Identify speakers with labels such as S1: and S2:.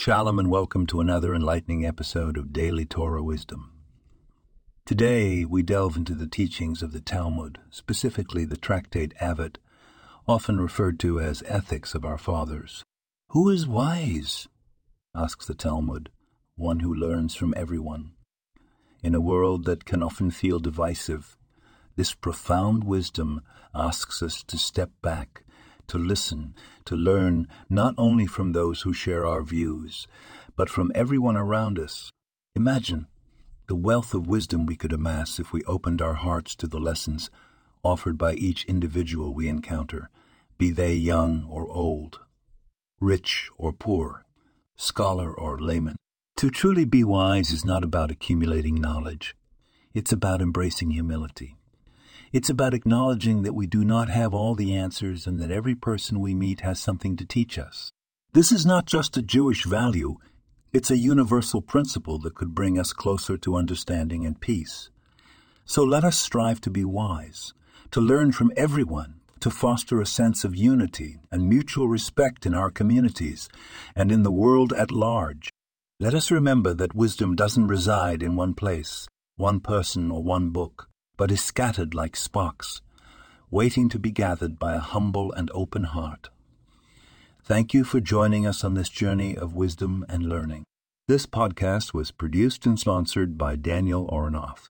S1: Shalom and welcome to another enlightening episode of Daily Torah Wisdom. Today we delve into the teachings of the Talmud, specifically the tractate Avot, often referred to as Ethics of Our Fathers. Who is wise? asks the Talmud, one who learns from everyone. In a world that can often feel divisive, this profound wisdom asks us to step back to listen, to learn not only from those who share our views, but from everyone around us. Imagine the wealth of wisdom we could amass if we opened our hearts to the lessons offered by each individual we encounter, be they young or old, rich or poor, scholar or layman. To truly be wise is not about accumulating knowledge. It's about embracing humility. It's about acknowledging that we do not have all the answers and that every person we meet has something to teach us. This is not just a Jewish value, it's a universal principle that could bring us closer to understanding and peace. So let us strive to be wise, to learn from everyone, to foster a sense of unity and mutual respect in our communities and in the world at large. Let us remember that wisdom doesn't reside in one place, one person, or one book but is scattered like sparks, waiting to be gathered by a humble and open heart. Thank you for joining us on this journey of wisdom and learning. This podcast was produced and sponsored by Daniel Oronoff.